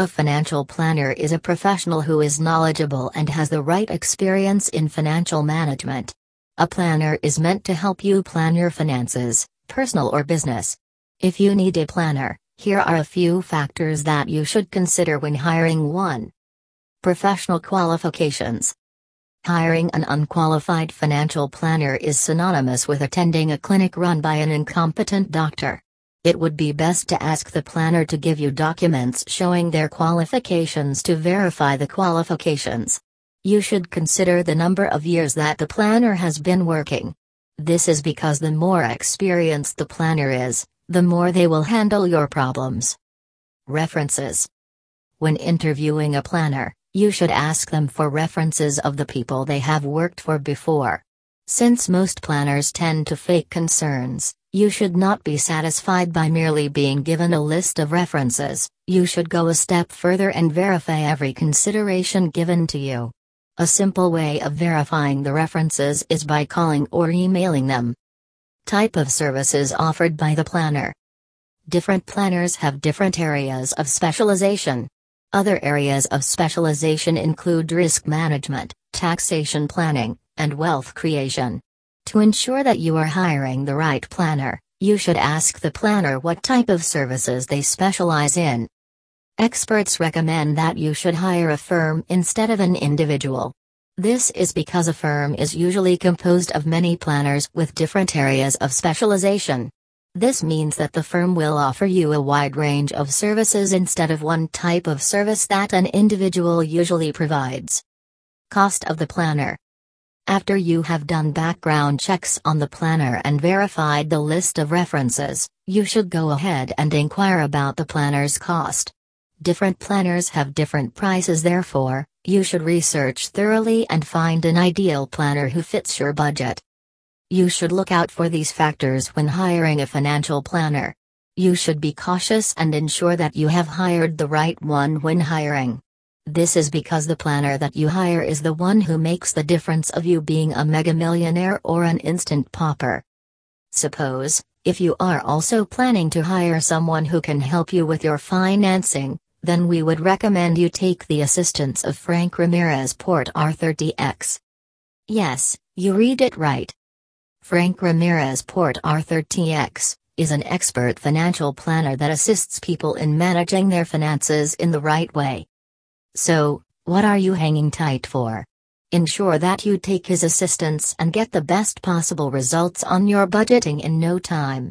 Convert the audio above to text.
A financial planner is a professional who is knowledgeable and has the right experience in financial management. A planner is meant to help you plan your finances, personal or business. If you need a planner, here are a few factors that you should consider when hiring one. Professional qualifications. Hiring an unqualified financial planner is synonymous with attending a clinic run by an incompetent doctor. It would be best to ask the planner to give you documents showing their qualifications to verify the qualifications. You should consider the number of years that the planner has been working. This is because the more experienced the planner is, the more they will handle your problems. References When interviewing a planner, you should ask them for references of the people they have worked for before. Since most planners tend to fake concerns, you should not be satisfied by merely being given a list of references, you should go a step further and verify every consideration given to you. A simple way of verifying the references is by calling or emailing them. Type of services offered by the planner. Different planners have different areas of specialization. Other areas of specialization include risk management, taxation planning, and wealth creation. To ensure that you are hiring the right planner, you should ask the planner what type of services they specialize in. Experts recommend that you should hire a firm instead of an individual. This is because a firm is usually composed of many planners with different areas of specialization. This means that the firm will offer you a wide range of services instead of one type of service that an individual usually provides. Cost of the planner. After you have done background checks on the planner and verified the list of references, you should go ahead and inquire about the planner's cost. Different planners have different prices, therefore, you should research thoroughly and find an ideal planner who fits your budget. You should look out for these factors when hiring a financial planner. You should be cautious and ensure that you have hired the right one when hiring. This is because the planner that you hire is the one who makes the difference of you being a mega millionaire or an instant pauper. Suppose, if you are also planning to hire someone who can help you with your financing, then we would recommend you take the assistance of Frank Ramirez Port Arthur TX. Yes, you read it right. Frank Ramirez Port Arthur TX is an expert financial planner that assists people in managing their finances in the right way. So, what are you hanging tight for? Ensure that you take his assistance and get the best possible results on your budgeting in no time.